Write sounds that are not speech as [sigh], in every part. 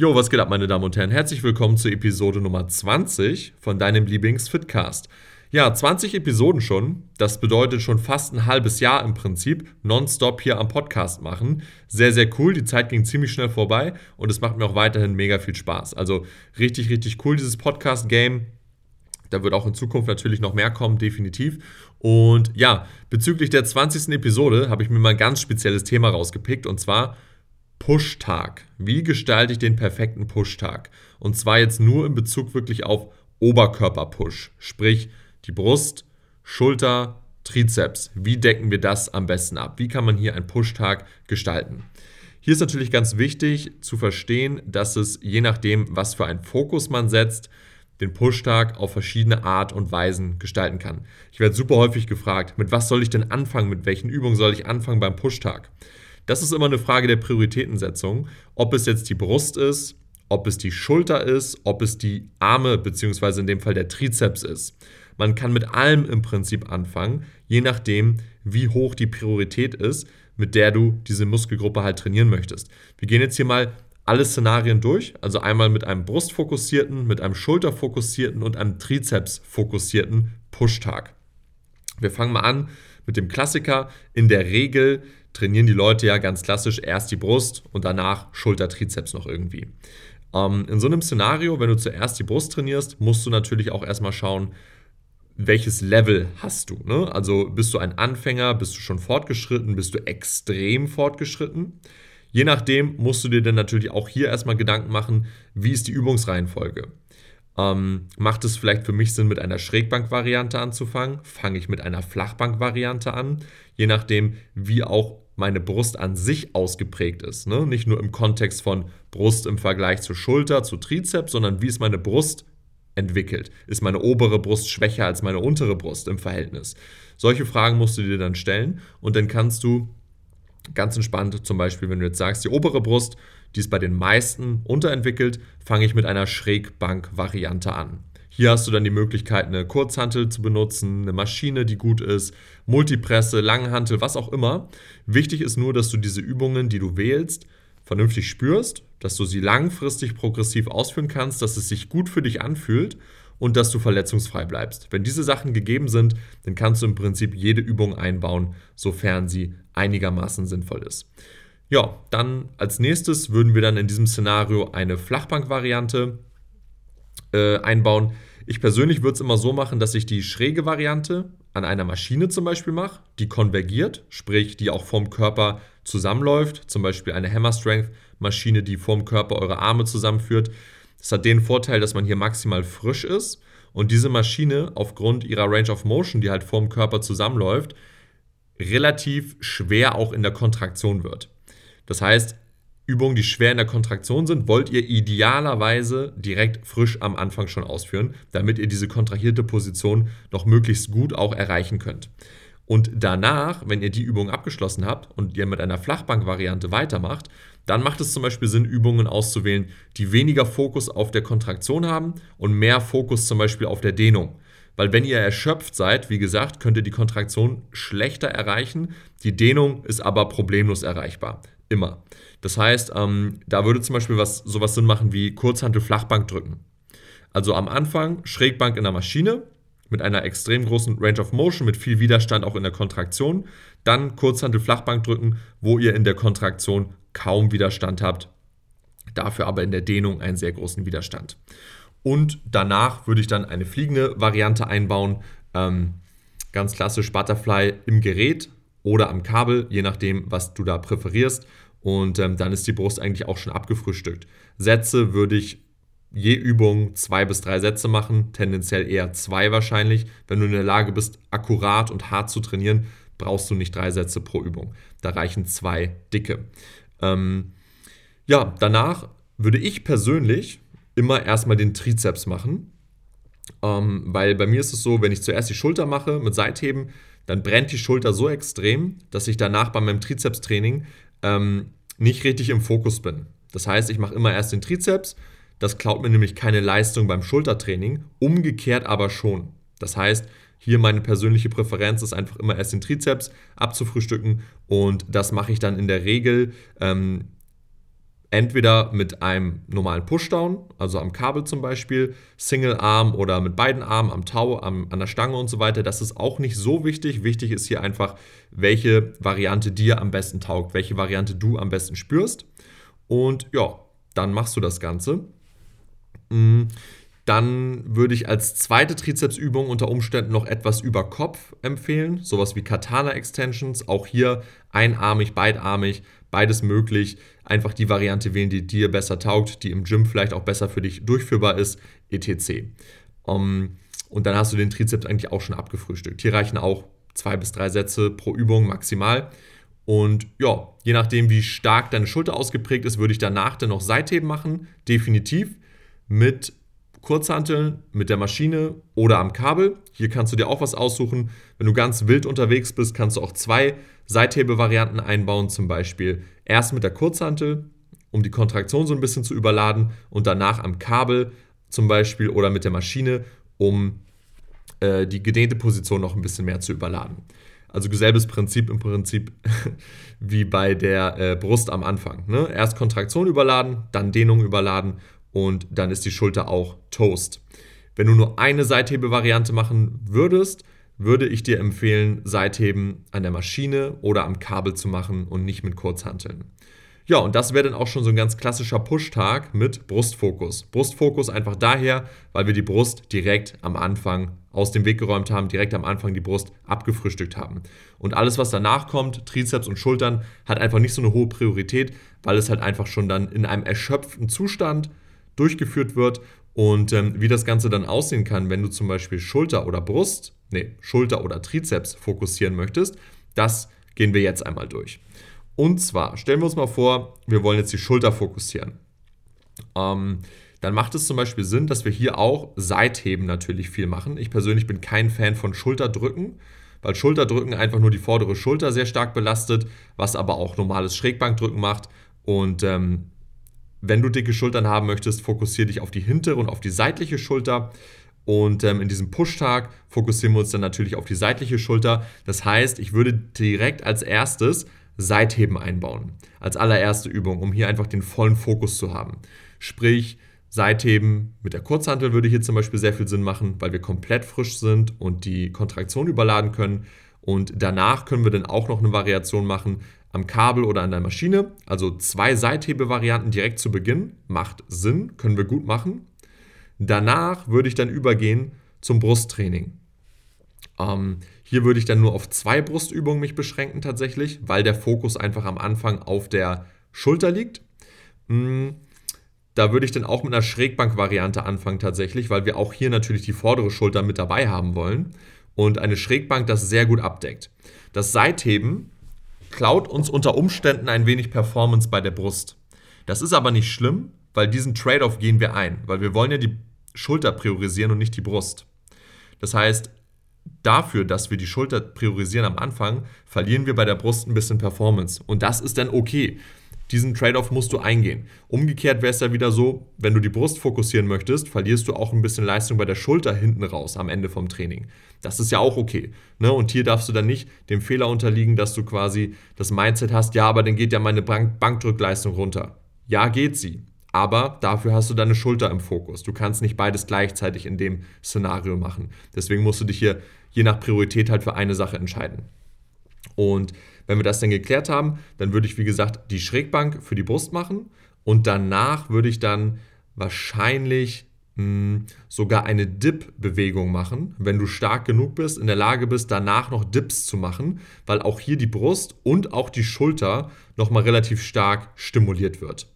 Jo, was geht ab, meine Damen und Herren? Herzlich willkommen zur Episode Nummer 20 von deinem Lieblings-Fitcast. Ja, 20 Episoden schon. Das bedeutet schon fast ein halbes Jahr im Prinzip nonstop hier am Podcast machen. Sehr, sehr cool. Die Zeit ging ziemlich schnell vorbei und es macht mir auch weiterhin mega viel Spaß. Also richtig, richtig cool, dieses Podcast-Game. Da wird auch in Zukunft natürlich noch mehr kommen, definitiv. Und ja, bezüglich der 20. Episode habe ich mir mal ein ganz spezielles Thema rausgepickt und zwar Push-Tag. Wie gestalte ich den perfekten Push-Tag? Und zwar jetzt nur in Bezug wirklich auf Oberkörper-Push, sprich die Brust, Schulter, Trizeps. Wie decken wir das am besten ab? Wie kann man hier einen Push-Tag gestalten? Hier ist natürlich ganz wichtig zu verstehen, dass es je nachdem, was für einen Fokus man setzt, den Push-Tag auf verschiedene Art und Weisen gestalten kann. Ich werde super häufig gefragt, mit was soll ich denn anfangen, mit welchen Übungen soll ich anfangen beim Push-Tag? Das ist immer eine Frage der Prioritätensetzung, ob es jetzt die Brust ist, ob es die Schulter ist, ob es die Arme bzw. in dem Fall der Trizeps ist. Man kann mit allem im Prinzip anfangen, je nachdem, wie hoch die Priorität ist, mit der du diese Muskelgruppe halt trainieren möchtest. Wir gehen jetzt hier mal alle Szenarien durch, also einmal mit einem brustfokussierten, mit einem schulterfokussierten und einem Trizeps-fokussierten Push-Tag. Wir fangen mal an mit dem Klassiker. In der Regel trainieren die Leute ja ganz klassisch erst die Brust und danach Schulter-Trizeps noch irgendwie. Ähm, in so einem Szenario, wenn du zuerst die Brust trainierst, musst du natürlich auch erstmal schauen, welches Level hast du. Ne? Also bist du ein Anfänger, bist du schon fortgeschritten, bist du extrem fortgeschritten. Je nachdem musst du dir dann natürlich auch hier erstmal Gedanken machen, wie ist die Übungsreihenfolge. Ähm, macht es vielleicht für mich Sinn, mit einer Schrägbank-Variante anzufangen? Fange ich mit einer Flachbank-Variante an? Je nachdem, wie auch meine Brust an sich ausgeprägt ist. Ne? Nicht nur im Kontext von Brust im Vergleich zur Schulter, zu Trizeps, sondern wie ist meine Brust entwickelt? Ist meine obere Brust schwächer als meine untere Brust im Verhältnis? Solche Fragen musst du dir dann stellen und dann kannst du ganz entspannt, zum Beispiel, wenn du jetzt sagst, die obere Brust die ist bei den meisten unterentwickelt, fange ich mit einer Schrägbank-Variante an. Hier hast du dann die Möglichkeit, eine Kurzhantel zu benutzen, eine Maschine, die gut ist, Multipresse, Langhantel, was auch immer. Wichtig ist nur, dass du diese Übungen, die du wählst, vernünftig spürst, dass du sie langfristig progressiv ausführen kannst, dass es sich gut für dich anfühlt und dass du verletzungsfrei bleibst. Wenn diese Sachen gegeben sind, dann kannst du im Prinzip jede Übung einbauen, sofern sie einigermaßen sinnvoll ist. Ja, dann als nächstes würden wir dann in diesem Szenario eine Flachbank-Variante äh, einbauen. Ich persönlich würde es immer so machen, dass ich die schräge Variante an einer Maschine zum Beispiel mache, die konvergiert, sprich die auch vom Körper zusammenläuft, zum Beispiel eine Hammer Strength Maschine, die vom Körper eure Arme zusammenführt. Das hat den Vorteil, dass man hier maximal frisch ist und diese Maschine aufgrund ihrer Range of Motion, die halt vom Körper zusammenläuft, relativ schwer auch in der Kontraktion wird. Das heißt, Übungen, die schwer in der Kontraktion sind, wollt ihr idealerweise direkt frisch am Anfang schon ausführen, damit ihr diese kontrahierte Position noch möglichst gut auch erreichen könnt. Und danach, wenn ihr die Übung abgeschlossen habt und ihr mit einer Flachbank-Variante weitermacht, dann macht es zum Beispiel Sinn, Übungen auszuwählen, die weniger Fokus auf der Kontraktion haben und mehr Fokus zum Beispiel auf der Dehnung. Weil wenn ihr erschöpft seid, wie gesagt, könnt ihr die Kontraktion schlechter erreichen, die Dehnung ist aber problemlos erreichbar. Immer. Das heißt, ähm, da würde zum Beispiel was, sowas Sinn machen wie Kurzhantel Flachbank drücken. Also am Anfang Schrägbank in der Maschine mit einer extrem großen Range of Motion, mit viel Widerstand auch in der Kontraktion. Dann Kurzhantel Flachbank drücken, wo ihr in der Kontraktion kaum Widerstand habt. Dafür aber in der Dehnung einen sehr großen Widerstand. Und danach würde ich dann eine fliegende Variante einbauen. Ähm, ganz klassisch Butterfly im Gerät oder am Kabel, je nachdem, was du da präferierst. Und ähm, dann ist die Brust eigentlich auch schon abgefrühstückt. Sätze würde ich je Übung zwei bis drei Sätze machen, tendenziell eher zwei wahrscheinlich. Wenn du in der Lage bist, akkurat und hart zu trainieren, brauchst du nicht drei Sätze pro Übung. Da reichen zwei dicke. Ähm, ja, danach würde ich persönlich immer erstmal den Trizeps machen. Ähm, weil bei mir ist es so, wenn ich zuerst die Schulter mache mit Seitheben, dann brennt die Schulter so extrem, dass ich danach bei meinem Trizepstraining ähm, nicht richtig im Fokus bin. Das heißt, ich mache immer erst den Trizeps, das klaut mir nämlich keine Leistung beim Schultertraining, umgekehrt aber schon. Das heißt, hier meine persönliche Präferenz ist einfach immer erst den Trizeps abzufrühstücken und das mache ich dann in der Regel ähm, Entweder mit einem normalen Pushdown, also am Kabel zum Beispiel, Single Arm oder mit beiden Armen am Tau, am, an der Stange und so weiter. Das ist auch nicht so wichtig. Wichtig ist hier einfach, welche Variante dir am besten taugt, welche Variante du am besten spürst. Und ja, dann machst du das Ganze. Mm, dann würde ich als zweite Trizepsübung unter Umständen noch etwas über Kopf empfehlen, sowas wie Katana Extensions, auch hier einarmig, beidarmig, beides möglich. Einfach die Variante wählen, die dir besser taugt, die im Gym vielleicht auch besser für dich durchführbar ist, etc. Um, ähm, und dann hast du den Trizeps eigentlich auch schon abgefrühstückt. Hier reichen auch zwei bis drei Sätze pro Übung maximal. Und ja, je nachdem, wie stark deine Schulter ausgeprägt ist, würde ich danach dann noch Seitheben machen, definitiv mit Kurzhanteln, mit der Maschine oder am Kabel. Hier kannst du dir auch was aussuchen. Wenn du ganz wild unterwegs bist, kannst du auch zwei Seithebevarianten einbauen, zum Beispiel erst mit der Kurzhantel, um die Kontraktion so ein bisschen zu überladen und danach am Kabel zum Beispiel oder mit der Maschine, um äh, die gedehnte Position noch ein bisschen mehr zu überladen. Also selbes Prinzip im Prinzip [laughs] wie bei der äh, Brust am Anfang. Ne? Erst Kontraktion überladen, dann Dehnung überladen und dann ist die Schulter auch Toast. Wenn du nur eine Seithebe-Variante machen würdest, würde ich dir empfehlen, Seitheben an der Maschine oder am Kabel zu machen und nicht mit Kurzhanteln. Ja, und das wäre dann auch schon so ein ganz klassischer Push-Tag mit Brustfokus. Brustfokus einfach daher, weil wir die Brust direkt am Anfang aus dem Weg geräumt haben, direkt am Anfang die Brust abgefrühstückt haben. Und alles, was danach kommt, Trizeps und Schultern, hat einfach nicht so eine hohe Priorität, weil es halt einfach schon dann in einem erschöpften Zustand durchgeführt wird und ähm, wie das Ganze dann aussehen kann, wenn du zum Beispiel Schulter oder Brust, nee, Schulter oder Trizeps fokussieren möchtest, das gehen wir jetzt einmal durch. Und zwar stellen wir uns mal vor, wir wollen jetzt die Schulter fokussieren. Ähm, dann macht es zum Beispiel Sinn, dass wir hier auch Seitheben natürlich viel machen. Ich persönlich bin kein Fan von Schulterdrücken, weil Schulterdrücken einfach nur die vordere Schulter sehr stark belastet, was aber auch normales Schrägbankdrücken macht. Und ähm, wenn du dicke Schultern haben möchtest, fokussiere dich auf die hintere und auf die seitliche Schulter. Und ähm, in diesem Push-Tag fokussieren wir uns dann natürlich auf die seitliche Schulter. Das heißt, ich würde direkt als erstes Seitheben einbauen. Als allererste Übung, um hier einfach den vollen Fokus zu haben. Sprich, Seitheben mit der Kurzhantel würde hier zum Beispiel sehr viel Sinn machen, weil wir komplett frisch sind und die Kontraktion überladen können. Und danach können wir dann auch noch eine Variation machen am Kabel oder an der Maschine. Also zwei Seithebevarianten direkt zu Beginn macht Sinn, können wir gut machen. Danach würde ich dann übergehen zum Brusttraining. Ähm, hier würde ich dann nur auf zwei Brustübungen mich beschränken tatsächlich, weil der Fokus einfach am Anfang auf der Schulter liegt. Mm, da würde ich dann auch mit einer Schrägbank-Variante anfangen tatsächlich, weil wir auch hier natürlich die vordere Schulter mit dabei haben wollen und eine Schrägbank das sehr gut abdeckt. Das Seitheben klaut uns unter Umständen ein wenig Performance bei der Brust. Das ist aber nicht schlimm, weil diesen Trade-off gehen wir ein, weil wir wollen ja die Schulter priorisieren und nicht die Brust. Das heißt, dafür, dass wir die Schulter priorisieren am Anfang, verlieren wir bei der Brust ein bisschen Performance. Und das ist dann okay. Diesen Trade-off musst du eingehen. Umgekehrt wäre es ja wieder so, wenn du die Brust fokussieren möchtest, verlierst du auch ein bisschen Leistung bei der Schulter hinten raus am Ende vom Training. Das ist ja auch okay. Ne? Und hier darfst du dann nicht dem Fehler unterliegen, dass du quasi das Mindset hast, ja, aber dann geht ja meine Bank Bankdrückleistung runter. Ja, geht sie. Aber dafür hast du deine Schulter im Fokus. Du kannst nicht beides gleichzeitig in dem Szenario machen. Deswegen musst du dich hier je nach Priorität halt für eine Sache entscheiden. Und wenn wir das dann geklärt haben, dann würde ich, wie gesagt, die Schrägbank für die Brust machen und danach würde ich dann wahrscheinlich mh, hm, sogar eine Dip-Bewegung machen, wenn du stark genug bist, in der Lage bist, danach noch Dips zu machen, weil auch hier die Brust und auch die Schulter nochmal relativ stark stimuliert wird.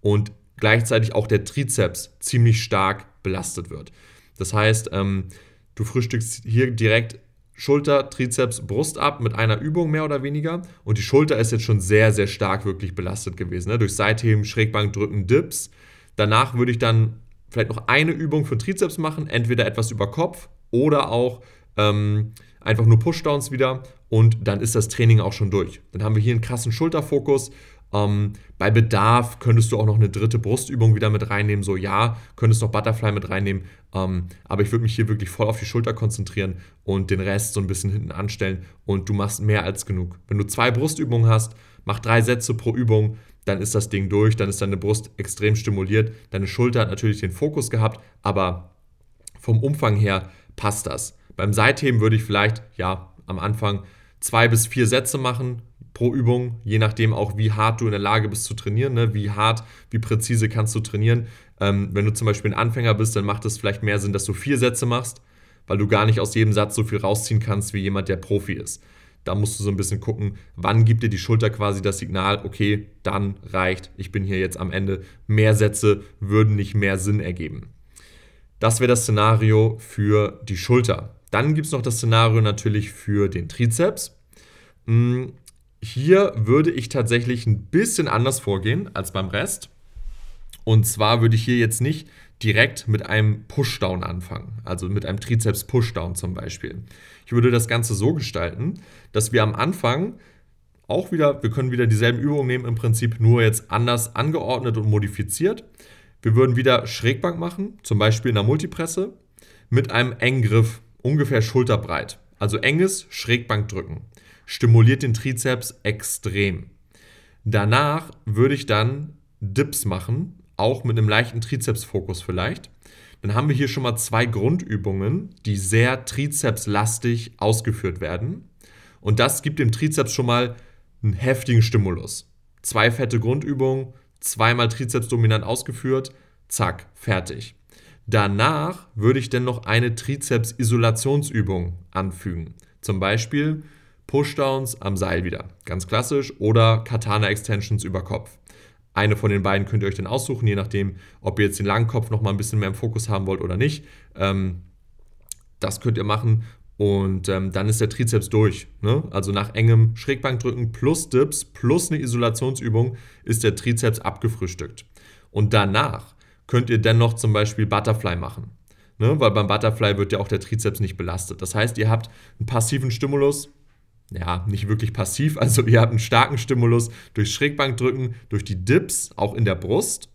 Und gleichzeitig auch der Trizeps ziemlich stark belastet wird. Das heißt, ähm, du frühstückst hier direkt Schulter, Trizeps, Brust ab mit einer Übung mehr oder weniger. Und die Schulter ist jetzt schon sehr, sehr stark wirklich belastet gewesen. Ne? Durch Seitheben, Schrägbank drücken, Dips. Danach würde ich dann vielleicht noch eine Übung für Trizeps machen, entweder etwas über Kopf oder auch ähm, einfach nur Pushdowns wieder. Und dann ist das Training auch schon durch. Dann haben wir hier einen krassen Schulterfokus ähm, bei Bedarf könntest du auch noch eine dritte Brustübung wieder mit reinnehmen. So ja, könntest noch Butterfly mit reinnehmen. Ähm, aber ich würde mich hier wirklich voll auf die Schulter konzentrieren und den Rest so ein bisschen hinten anstellen. Und du machst mehr als genug. Wenn du zwei Brustübungen hast, mach drei Sätze pro Übung. dann ist das Ding durch, dann ist deine Brust extrem stimuliert. Deine Schulter hat natürlich den Fokus gehabt, aber vom Umfang her passt das. Beim Seitheben würde ich vielleicht, ja, am Anfang zwei bis vier Sätze machen pro Übung, je nachdem auch, wie hart du in der Lage bist zu trainieren, ne? wie hart, wie präzise kannst du trainieren. Ähm, wenn du zum Beispiel ein Anfänger bist, dann macht es vielleicht mehr Sinn, dass du vier Sätze machst, weil du gar nicht aus jedem Satz so viel rausziehen kannst wie jemand, der Profi ist. Da musst du so ein bisschen gucken, wann gibt dir die Schulter quasi das Signal, okay, dann reicht, ich bin hier jetzt am Ende. Mehr Sätze würden nicht mehr Sinn ergeben. Das wäre das Szenario für die Schulter. Dann gibt es noch das Szenario natürlich für den Trizeps. Hm, hier würde ich tatsächlich ein bisschen anders vorgehen als beim Rest. Und zwar würde ich hier jetzt nicht direkt mit einem Pushdown anfangen, also mit einem Trizeps-Pushdown zum Beispiel. Ich würde das Ganze so gestalten, dass wir am Anfang auch wieder, wir können wieder dieselben Übungen nehmen, im Prinzip nur jetzt anders angeordnet und modifiziert. Wir würden wieder Schrägbank machen, zum Beispiel in der Multipresse, mit einem engen Griff, ungefähr schulterbreit. Also enges Schrägbank drücken. Stimuliert den Trizeps extrem. Danach würde ich dann Dips machen, auch mit einem leichten Trizepsfokus vielleicht. Dann haben wir hier schon mal zwei Grundübungen, die sehr trizepslastig ausgeführt werden. Und das gibt dem Trizeps schon mal einen heftigen Stimulus. Zwei fette Grundübungen, zweimal Trizeps dominant ausgeführt, zack, fertig. Danach würde ich dann noch eine Trizeps-Isolationsübung anfügen. Zum Beispiel Pushdowns am Seil wieder, ganz klassisch, oder Katana-Extensions über Kopf. Eine von den beiden könnt ihr euch dann aussuchen, je nachdem, ob ihr jetzt den langen Kopf noch mal ein bisschen mehr im Fokus haben wollt oder nicht. Ähm, das könnt ihr machen und ähm, dann ist der Trizeps durch. Ne? Also nach engem Schrägbankdrücken plus Dips plus eine Isolationsübung ist der Trizeps abgefrühstückt. Und danach könnt ihr dennoch zum Beispiel Butterfly machen. Ne? Weil beim Butterfly wird ja auch der Trizeps nicht belastet. Das heißt, ihr habt einen passiven Stimulus, ja, nicht wirklich passiv. [laughs] Also ihr habt einen starken Stimulus durch Schrägbankdrücken, durch die Dips, auch in der Brust,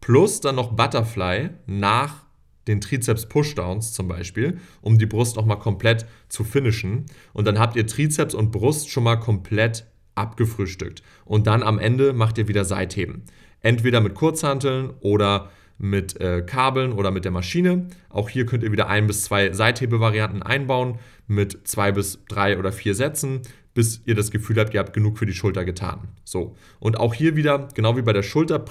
plus dann noch Butterfly nach den Trizeps-Pushdowns zum Beispiel, um die Brust nochmal komplett zu finishen. Und dann habt ihr Trizeps und Brust schon mal komplett abgefrühstückt. Und dann am Ende macht ihr wieder Seitheben. Entweder mit Kurzhanteln oder mit äh, Kabeln oder mit der Maschine. Auch hier könnt ihr wieder ein bis zwei Seithebevarianten einbauen mit zwei bis drei oder vier Sätzen, bis ihr das Gefühl habt, ihr habt genug für die Schulter getan. So. Und auch hier wieder, genau wie bei der Schulter,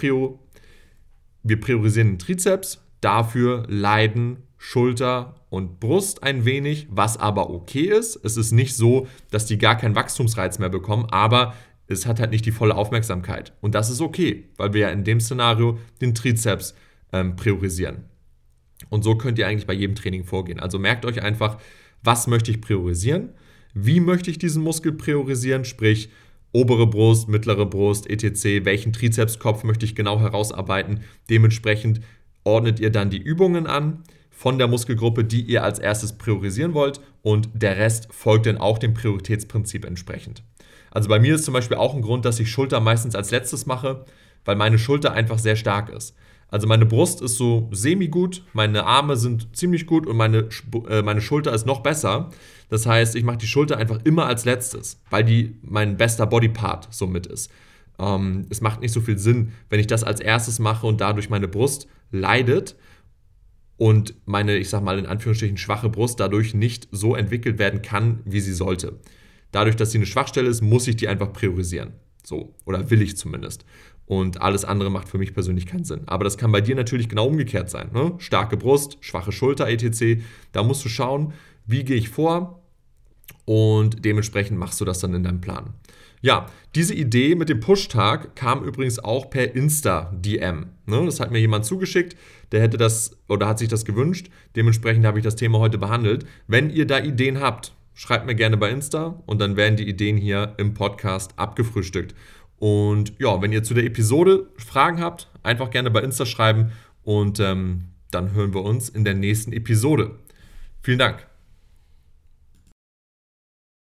wir priorisieren den Trizeps, dafür leiden Schulter und Brust ein wenig, was aber okay ist. Es ist nicht so, dass die gar keinen Wachstumsreiz mehr bekommen, aber es hat halt nicht die volle Aufmerksamkeit. Und das ist okay, weil wir ja in dem Szenario den Trizeps ähm, priorisieren. Und so könnt ihr eigentlich bei jedem Training vorgehen. Also merkt euch einfach, was möchte ich priorisieren, wie möchte ich diesen Muskel priorisieren, sprich obere Brust, mittlere Brust, etc., welchen Trizepskopf möchte ich genau herausarbeiten. Dementsprechend ordnet ihr dann die Übungen an von der Muskelgruppe, die ihr als erstes priorisieren wollt und der Rest folgt dann auch dem Prioritätsprinzip entsprechend. Also bei mir ist zum Beispiel auch ein Grund, dass ich Schulter meistens als letztes mache, weil meine Schulter einfach sehr stark ist. Also meine Brust ist so semi-gut, meine Arme sind ziemlich gut und meine, äh, meine Schulter ist noch besser. Das heißt, ich mache die Schulter einfach immer als letztes, weil die mein bester Bodypart somit ist. Ähm, es macht nicht so viel Sinn, wenn ich das als erstes mache und dadurch meine Brust leidet und meine, ich sag mal in Anführungsstrichen, schwache Brust dadurch nicht so entwickelt werden kann, wie sie sollte. Dadurch, dass sie eine Schwachstelle ist, muss ich die einfach priorisieren. So, oder will ich zumindest. Und alles andere macht für mich persönlich keinen Sinn. Aber das kann bei dir natürlich genau umgekehrt sein. Ne? Starke Brust, schwache Schulter, etc. Da musst du schauen, wie gehe ich vor und dementsprechend machst du das dann in deinem Plan. Ja, diese Idee mit dem Push-Tag kam übrigens auch per Insta-DM. Ne? Das hat mir jemand zugeschickt, der hätte das oder hat sich das gewünscht. Dementsprechend habe ich das Thema heute behandelt. Wenn ihr da Ideen habt, schreibt mir gerne bei Insta und dann werden die Ideen hier im Podcast abgefrühstückt. Und ja, wenn ihr zu der Episode Fragen habt, einfach gerne bei Insta schreiben und ähm, dann hören wir uns in der nächsten Episode. Vielen Dank.